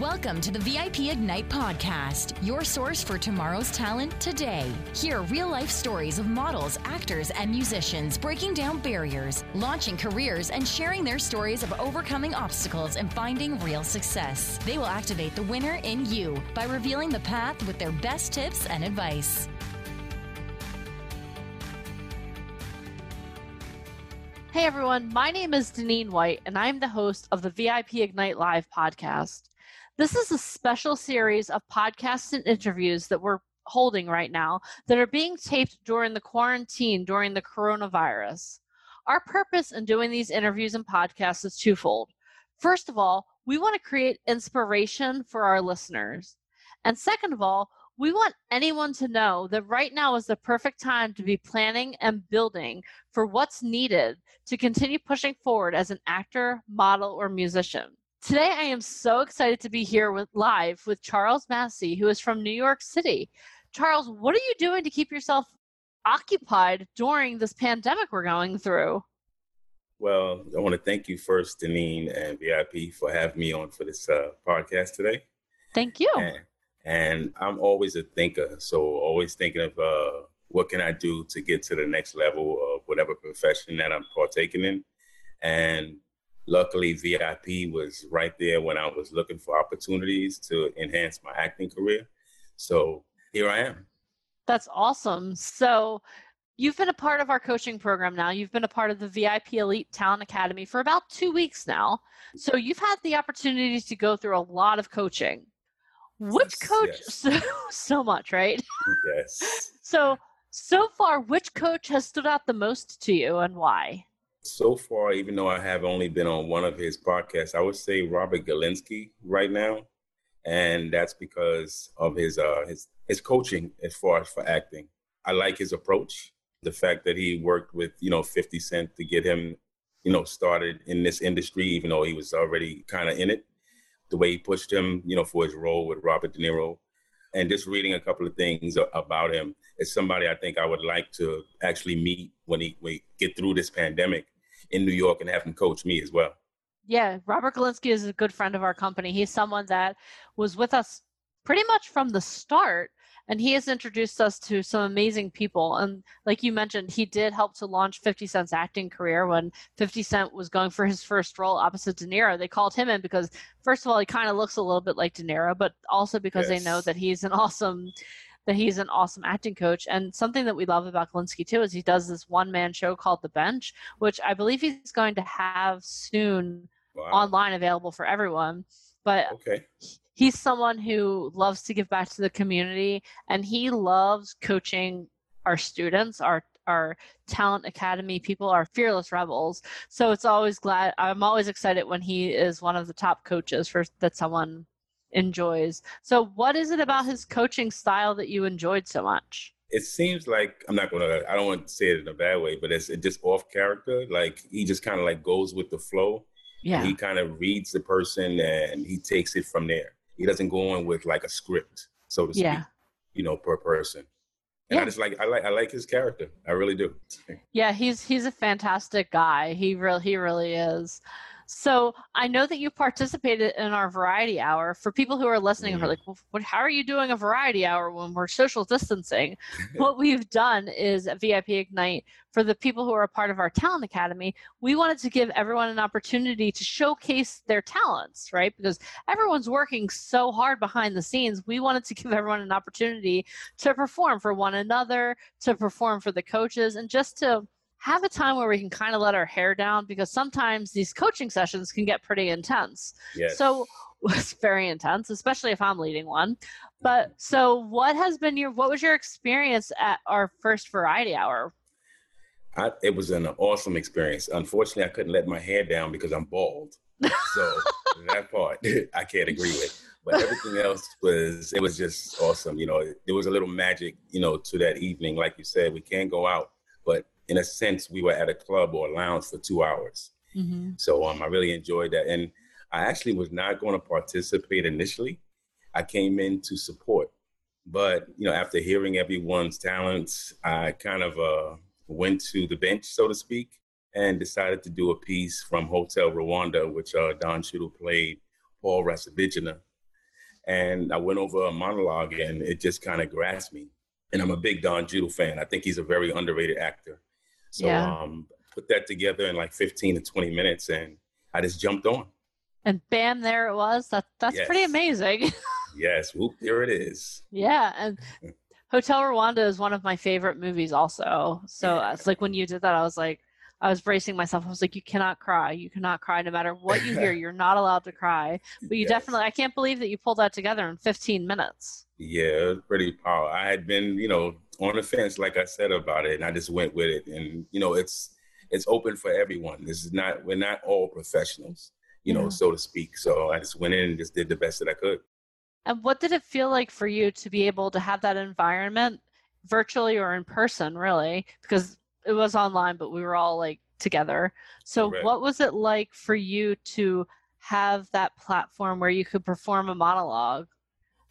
Welcome to the VIP Ignite podcast, your source for tomorrow's talent today. Hear real life stories of models, actors, and musicians breaking down barriers, launching careers, and sharing their stories of overcoming obstacles and finding real success. They will activate the winner in you by revealing the path with their best tips and advice. Hey everyone, my name is Deneen White, and I'm the host of the VIP Ignite Live podcast. This is a special series of podcasts and interviews that we're holding right now that are being taped during the quarantine during the coronavirus. Our purpose in doing these interviews and podcasts is twofold. First of all, we want to create inspiration for our listeners. And second of all, we want anyone to know that right now is the perfect time to be planning and building for what's needed to continue pushing forward as an actor, model, or musician. Today, I am so excited to be here with live with Charles Massey, who is from New York City. Charles, what are you doing to keep yourself occupied during this pandemic we're going through? Well, I want to thank you first, Deneen and VIP, for having me on for this uh, podcast today. Thank you. And, and, I'm always a thinker, so always thinking of uh, what can I do to get to the next level of whatever profession that I'm partaking in. And luckily vip was right there when i was looking for opportunities to enhance my acting career. So here i am. That's awesome. So you've been a part of our coaching program now. You've been a part of the vip elite talent academy for about two weeks now. So you've had the opportunity to go through a lot of coaching. Which coach yes. so, so much right? Yes. So so far which coach has stood out the most to you and why so far, even though I have only been on one of his podcasts, I would say Robert Galinsky right now, and that's because of his uh, his his coaching as far as for acting. I like his approach, the fact that he worked with you know Fifty Cent to get him you know started in this industry, even though he was already kind of in it. The way he pushed him, you know, for his role with Robert De Niro, and just reading a couple of things about him is somebody I think I would like to actually meet when he, when he get through this pandemic in New York and have him coach me as well. Yeah, Robert Galinsky is a good friend of our company. He's someone that was with us pretty much from the start and he has introduced us to some amazing people and like you mentioned he did help to launch 50 cent's acting career when 50 cent was going for his first role opposite de niro they called him in because first of all he kind of looks a little bit like de niro but also because yes. they know that he's an awesome that he's an awesome acting coach. And something that we love about Galinsky too is he does this one man show called The Bench, which I believe he's going to have soon wow. online available for everyone. But okay. he's someone who loves to give back to the community and he loves coaching our students, our our talent academy people our fearless rebels so it's always glad i'm always excited when he is one of the top coaches for that someone enjoys. So, what is it about his coaching style that you enjoyed so much? It seems like I'm not gonna. I don't want to say it in a bad way, but it's just off character. Like he just kind of like goes with the flow. Yeah. He kind of reads the person and he takes it from there. He doesn't go in with like a script, so to speak. Yeah. You know, per person. And yeah. I just like I like I like his character. I really do. yeah, he's he's a fantastic guy. He really he really is. So I know that you participated in our variety hour. For people who are listening, who are mm-hmm. like, well, what, how are you doing a variety hour when we're social distancing? what we've done is at VIP Ignite, for the people who are a part of our talent academy, we wanted to give everyone an opportunity to showcase their talents, right? Because everyone's working so hard behind the scenes. We wanted to give everyone an opportunity to perform for one another, to perform for the coaches, and just to have a time where we can kind of let our hair down because sometimes these coaching sessions can get pretty intense. Yes. So it's very intense, especially if I'm leading one. Mm-hmm. But so what has been your what was your experience at our first variety hour? I, it was an awesome experience. Unfortunately, I couldn't let my hair down because I'm bald. So that part I can't agree with. But everything else was it was just awesome. You know, there was a little magic, you know, to that evening. Like you said, we can't go out, but in a sense, we were at a club or a lounge for two hours. Mm-hmm. So um, I really enjoyed that. And I actually was not going to participate initially. I came in to support. But, you know, after hearing everyone's talents, I kind of uh, went to the bench, so to speak, and decided to do a piece from Hotel Rwanda, which uh, Don Cheadle played Paul Rusesabagina. and I went over a monologue, and it just kind of grasped me. And I'm a big Don Cheadle fan. I think he's a very underrated actor. So yeah. um, put that together in like 15 to 20 minutes, and I just jumped on. And bam, there it was. That that's yes. pretty amazing. yes, whoop, there it is. Yeah, and Hotel Rwanda is one of my favorite movies, also. So yeah. it's like when you did that, I was like, I was bracing myself. I was like, you cannot cry. You cannot cry no matter what you hear. You're not allowed to cry. But you yes. definitely, I can't believe that you pulled that together in 15 minutes. Yeah, it was pretty powerful. I had been, you know, on the fence, like I said about it, and I just went with it. And, you know, it's, it's open for everyone. This is not, we're not all professionals, you know, yeah. so to speak. So I just went in and just did the best that I could. And what did it feel like for you to be able to have that environment virtually or in person, really? Because it was online, but we were all like together. So, right. what was it like for you to have that platform where you could perform a monologue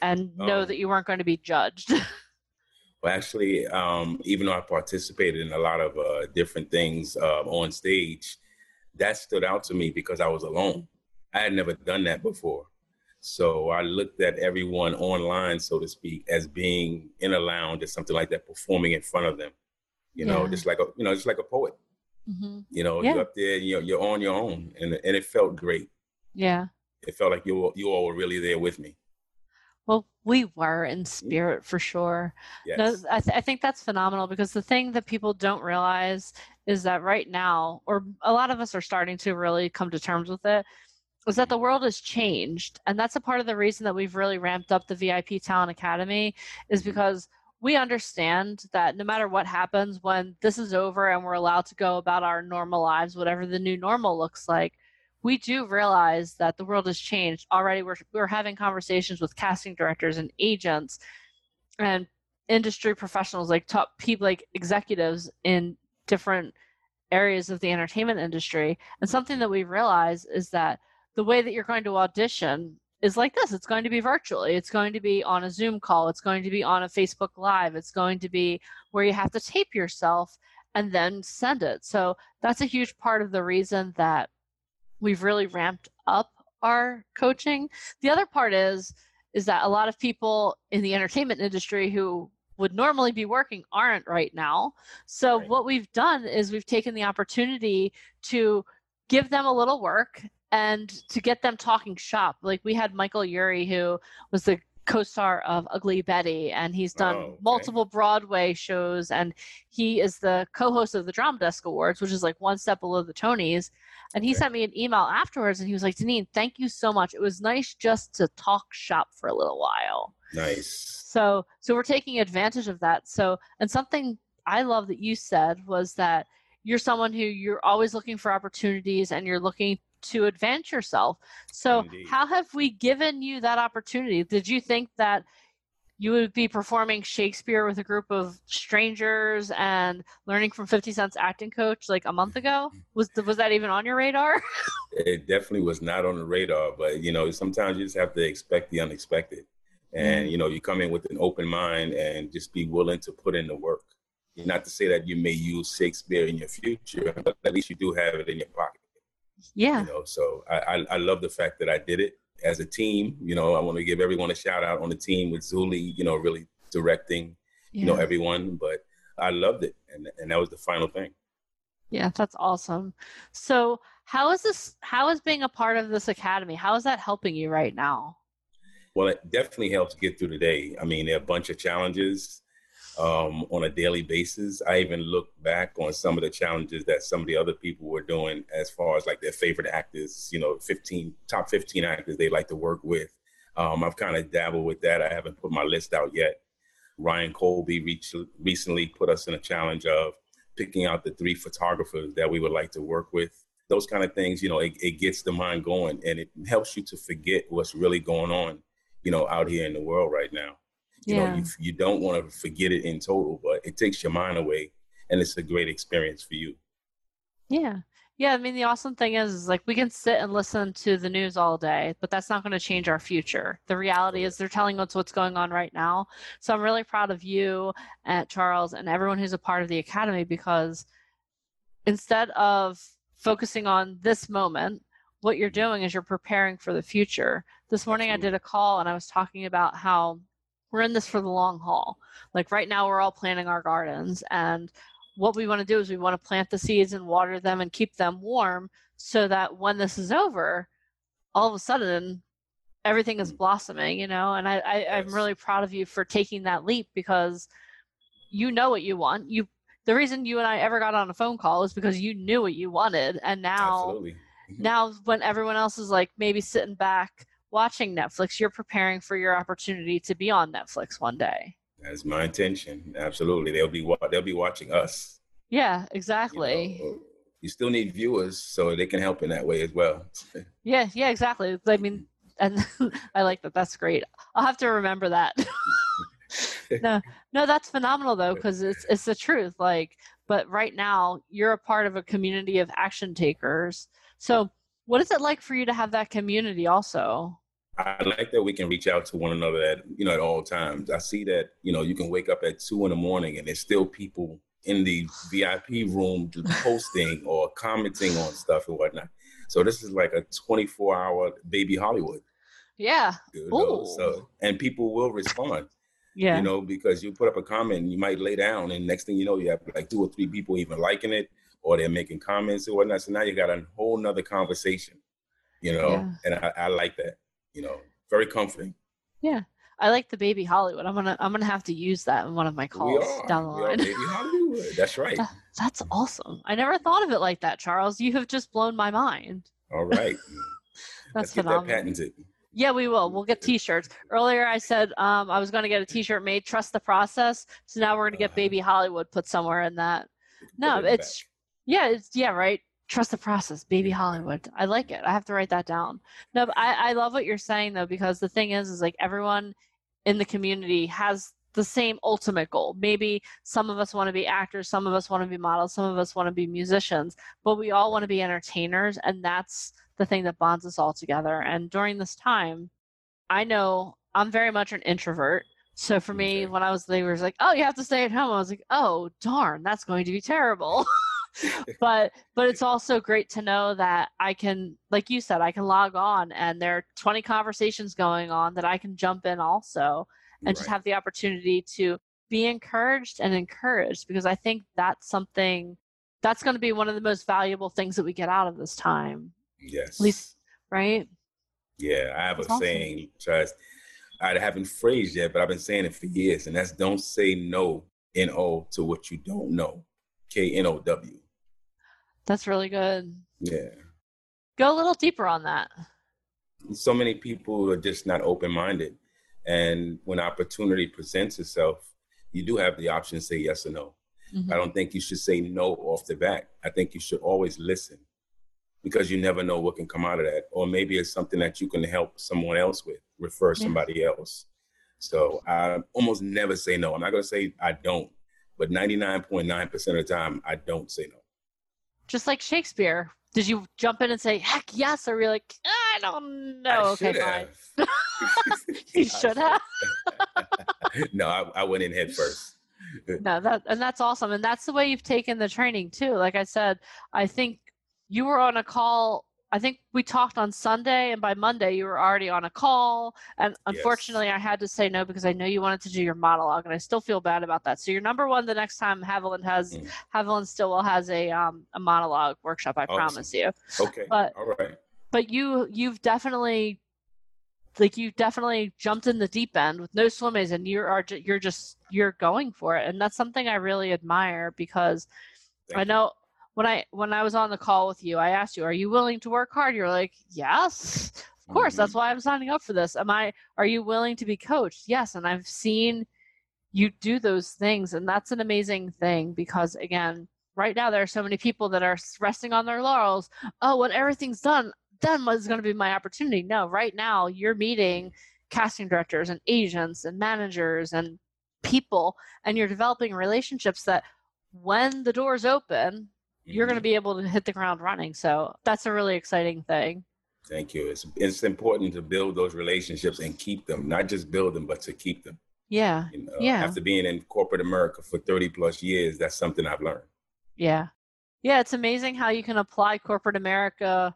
and know um, that you weren't going to be judged? well, actually, um, even though I participated in a lot of uh, different things uh, on stage, that stood out to me because I was alone. I had never done that before. So I looked at everyone online, so to speak, as being in a lounge or something like that, performing in front of them you know, yeah. just like a you know, just like a poet. Mm-hmm. You know, yeah. you're up there, you know, you're on your own, and and it felt great. Yeah, it felt like you you all were really there with me. Well, we were in spirit for sure. Yes. No, I, th- I think that's phenomenal because the thing that people don't realize is that right now, or a lot of us are starting to really come to terms with it, is that the world has changed. And that's a part of the reason that we've really ramped up the VIP Talent Academy, is mm-hmm. because we understand that no matter what happens when this is over and we're allowed to go about our normal lives, whatever the new normal looks like, we do realize that the world has changed already. We're, we're having conversations with casting directors and agents and industry professionals, like top people, like executives in different areas of the entertainment industry. And something that we realize is that the way that you're going to audition is like this. It's going to be virtually. It's going to be on a zoom call. It's going to be on a facebook live. It's going to be where you have to tape yourself and then send it. So that's a huge part of the reason that we've really ramped up our coaching. The other part is is that a lot of people in the entertainment industry who would normally be working aren't right now. So right. what we've done is we've taken the opportunity to give them a little work and to get them talking shop. Like we had Michael Urie, who was the co-star of Ugly Betty, and he's done oh, okay. multiple Broadway shows, and he is the co-host of the Drama Desk Awards, which is like one step below the Tonys. And he okay. sent me an email afterwards, and he was like, "Deneen, thank you so much. It was nice just to talk shop for a little while." Nice. So, so we're taking advantage of that. So, and something I love that you said was that you're someone who you're always looking for opportunities and you're looking to advance yourself. So, Indeed. how have we given you that opportunity? Did you think that you would be performing Shakespeare with a group of strangers and learning from 50 Cent's acting coach like a month ago? Was was that even on your radar? it definitely was not on the radar, but you know, sometimes you just have to expect the unexpected. And mm. you know, you come in with an open mind and just be willing to put in the work. Not to say that you may use Shakespeare in your future, but at least you do have it in your pocket. Yeah. You know, so I, I, I love the fact that I did it as a team. You know, I want to give everyone a shout out on the team with Zuli, you know, really directing, yeah. you know, everyone. But I loved it. And and that was the final thing. Yeah, that's awesome. So how is this how is being a part of this academy? How is that helping you right now? Well, it definitely helps get through the day. I mean, there are a bunch of challenges um, on a daily basis. I even look back on some of the challenges that some of the other people were doing as far as like their favorite actors, you know, 15 top 15 actors they like to work with. Um, I've kind of dabbled with that. I haven't put my list out yet. Ryan Colby recently put us in a challenge of picking out the three photographers that we would like to work with. Those kind of things, you know, it, it gets the mind going and it helps you to forget what's really going on, you know, out here in the world right now you yeah. know you, you don't want to forget it in total but it takes your mind away and it's a great experience for you. Yeah. Yeah i mean the awesome thing is, is like we can sit and listen to the news all day but that's not going to change our future. The reality is they're telling us what's going on right now. So i'm really proud of you and charles and everyone who's a part of the academy because instead of focusing on this moment what you're doing is you're preparing for the future. This morning I did a call and I was talking about how we're in this for the long haul. Like right now we're all planting our gardens and what we want to do is we want to plant the seeds and water them and keep them warm so that when this is over, all of a sudden everything is blossoming, you know, and I, I yes. I'm really proud of you for taking that leap because you know what you want. You the reason you and I ever got on a phone call is because you knew what you wanted and now Absolutely. Now when everyone else is like maybe sitting back watching Netflix, you're preparing for your opportunity to be on Netflix one day. That's my intention. Absolutely. They'll be they'll be watching us. Yeah, exactly. You, know, uh, you still need viewers so they can help in that way as well. yeah, yeah, exactly. I mean, and I like that. That's great. I'll have to remember that. no, no, that's phenomenal though, because it's it's the truth. Like, but right now you're a part of a community of action takers. So, what is it like for you to have that community also? I like that we can reach out to one another at you know at all times. I see that you know you can wake up at two in the morning and there's still people in the VIP room posting or commenting on stuff and whatnot. So this is like a 24 hour baby Hollywood. Yeah. You know? So and people will respond. Yeah. You know, because you put up a comment and you might lay down and next thing you know you have like two or three people even liking it or they're making comments or whatnot. So now you got a whole nother conversation. You know, yeah. and I, I like that. You know, very comforting. Yeah. I like the baby Hollywood. I'm gonna I'm gonna have to use that in one of my calls down the line. baby Hollywood. That's right. That, that's awesome. I never thought of it like that, Charles. You have just blown my mind. All right. that's Let's phenomenal. Get that patented. Yeah, we will. We'll get T-shirts. Earlier, I said um, I was going to get a T-shirt made. Trust the process. So now we're going to get uh-huh. Baby Hollywood put somewhere in that. No, it's yeah, it's yeah, right. Trust the process, Baby Hollywood. I like it. I have to write that down. No, but I, I love what you're saying though because the thing is, is like everyone in the community has the same ultimate goal. Maybe some of us want to be actors, some of us want to be models, some of us want to be musicians, but we all want to be entertainers, and that's the thing that bonds us all together. And during this time, I know I'm very much an introvert. So for me, when I was they were like, "Oh, you have to stay at home," I was like, "Oh, darn, that's going to be terrible." but but it's also great to know that I can, like you said, I can log on and there are 20 conversations going on that I can jump in also and right. just have the opportunity to be encouraged and encouraged because I think that's something that's going to be one of the most valuable things that we get out of this time. Yes. At least, right? Yeah, I have that's a awesome. saying, Trust. I haven't phrased yet, but I've been saying it for years, and that's don't say no, N O, to what you don't know. K N O W. That's really good. Yeah. Go a little deeper on that. So many people are just not open minded. And when opportunity presents itself, you do have the option to say yes or no. Mm-hmm. I don't think you should say no off the bat. I think you should always listen because you never know what can come out of that. Or maybe it's something that you can help someone else with, refer somebody yeah. else. So I almost never say no. I'm not going to say I don't, but 99.9% of the time, I don't say no. Just like Shakespeare. Did you jump in and say, heck yes? Or were you like, I don't know. I okay, fine. you should have. no, I, I went in head first. no, that and that's awesome. And that's the way you've taken the training too. Like I said, I think you were on a call I think we talked on Sunday, and by Monday you were already on a call. And unfortunately, yes. I had to say no because I know you wanted to do your monologue, and I still feel bad about that. So you're number one the next time Haviland has mm. Haviland Stillwell has a um a monologue workshop. I awesome. promise you. Okay. But all right. But you you've definitely like you definitely jumped in the deep end with no swimmies, and you are you're just you're going for it, and that's something I really admire because Thank I know when I when I was on the call with you, I asked you, "Are you willing to work hard?" You're like, "Yes, of course. Mm-hmm. That's why I'm signing up for this." Am I? Are you willing to be coached? Yes, and I've seen you do those things, and that's an amazing thing because again, right now there are so many people that are resting on their laurels. Oh, when everything's done, then was going to be my opportunity. No, right now you're meeting casting directors and agents and managers and people, and you're developing relationships that when the doors open you're going to mm-hmm. be able to hit the ground running. So that's a really exciting thing. Thank you. It's it's important to build those relationships and keep them, not just build them, but to keep them. Yeah. You know, yeah. After being in corporate America for 30 plus years, that's something I've learned. Yeah. Yeah, it's amazing how you can apply corporate America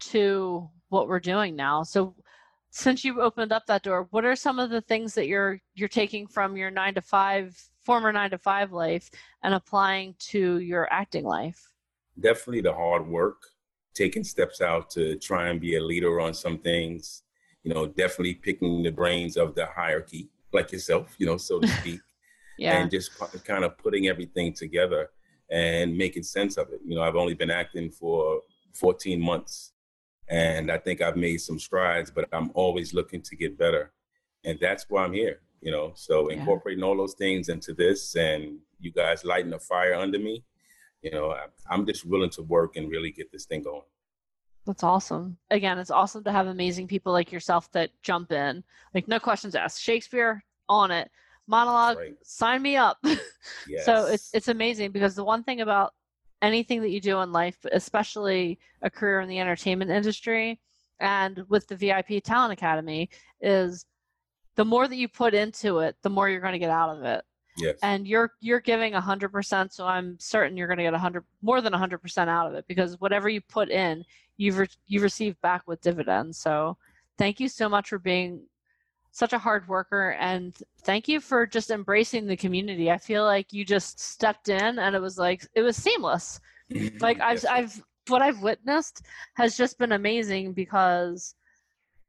to what we're doing now. So since you've opened up that door, what are some of the things that you're you're taking from your 9 to 5 former 9 to 5 life and applying to your acting life? Definitely the hard work, taking steps out to try and be a leader on some things, you know, definitely picking the brains of the hierarchy like yourself, you know, so to speak. yeah. And just kind of putting everything together and making sense of it. You know, I've only been acting for 14 months and I think I've made some strides, but I'm always looking to get better. And that's why I'm here, you know. So incorporating yeah. all those things into this and you guys lighting a fire under me, you know, I'm just willing to work and really get this thing going. That's awesome. Again, it's awesome to have amazing people like yourself that jump in. Like no questions asked. Shakespeare on it. Monologue, right. sign me up. Yes. so it's it's amazing because the one thing about anything that you do in life, especially a career in the entertainment industry and with the VIP Talent Academy, is the more that you put into it, the more you're going to get out of it. Yes. And you're you're giving a hundred percent, so I'm certain you're going to get a hundred more than a hundred percent out of it because whatever you put in, you've re- you receive back with dividends. So thank you so much for being such a hard worker and thank you for just embracing the community. I feel like you just stepped in and it was like it was seamless. like I've I've what I've witnessed has just been amazing because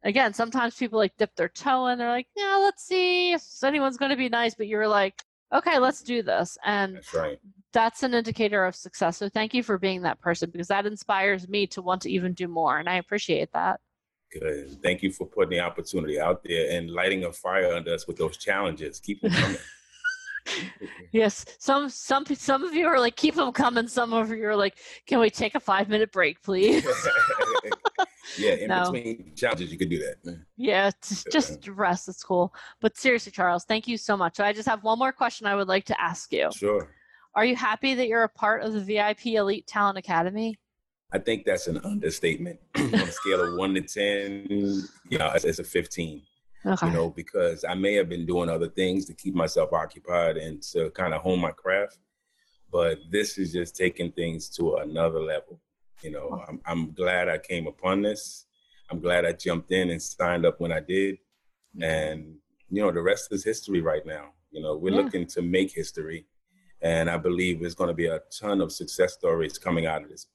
again, sometimes people like dip their toe in, they're like, Yeah, let's see if anyone's gonna be nice, but you're like, Okay, let's do this. And that's right. That's an indicator of success. So thank you for being that person because that inspires me to want to even do more and I appreciate that. Good. Thank you for putting the opportunity out there and lighting a fire under us with those challenges. Keep them coming. yes, some some some of you are like keep them coming. Some of you are like, can we take a five minute break, please? yeah, in no. between challenges, you could do that. Yeah, just rest. It's cool. But seriously, Charles, thank you so much. So I just have one more question I would like to ask you. Sure. Are you happy that you're a part of the VIP Elite Talent Academy? I think that's an understatement. On a scale of one to ten, you know, it's, it's a fifteen. Okay. You know, because I may have been doing other things to keep myself occupied and to kind of hone my craft, but this is just taking things to another level. You know, I'm, I'm glad I came upon this. I'm glad I jumped in and signed up when I did, mm-hmm. and you know, the rest is history right now. You know, we're yeah. looking to make history, and I believe there's going to be a ton of success stories coming out of this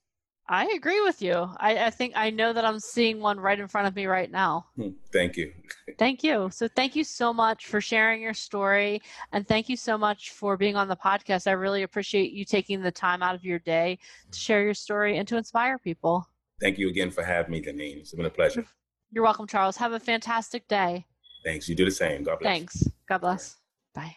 I agree with you. I, I, think I know that I'm seeing one right in front of me right now. Hmm, thank you. thank you. So, thank you so much for sharing your story. And thank you so much for being on the podcast. I really appreciate you taking the time out of your day to share your story and to inspire people. Thank you again for having me, Deneen. It's been a pleasure. You're welcome, Charles. Have a fantastic day. Thanks. You do the same. God bless. Thanks. God bless. Bye.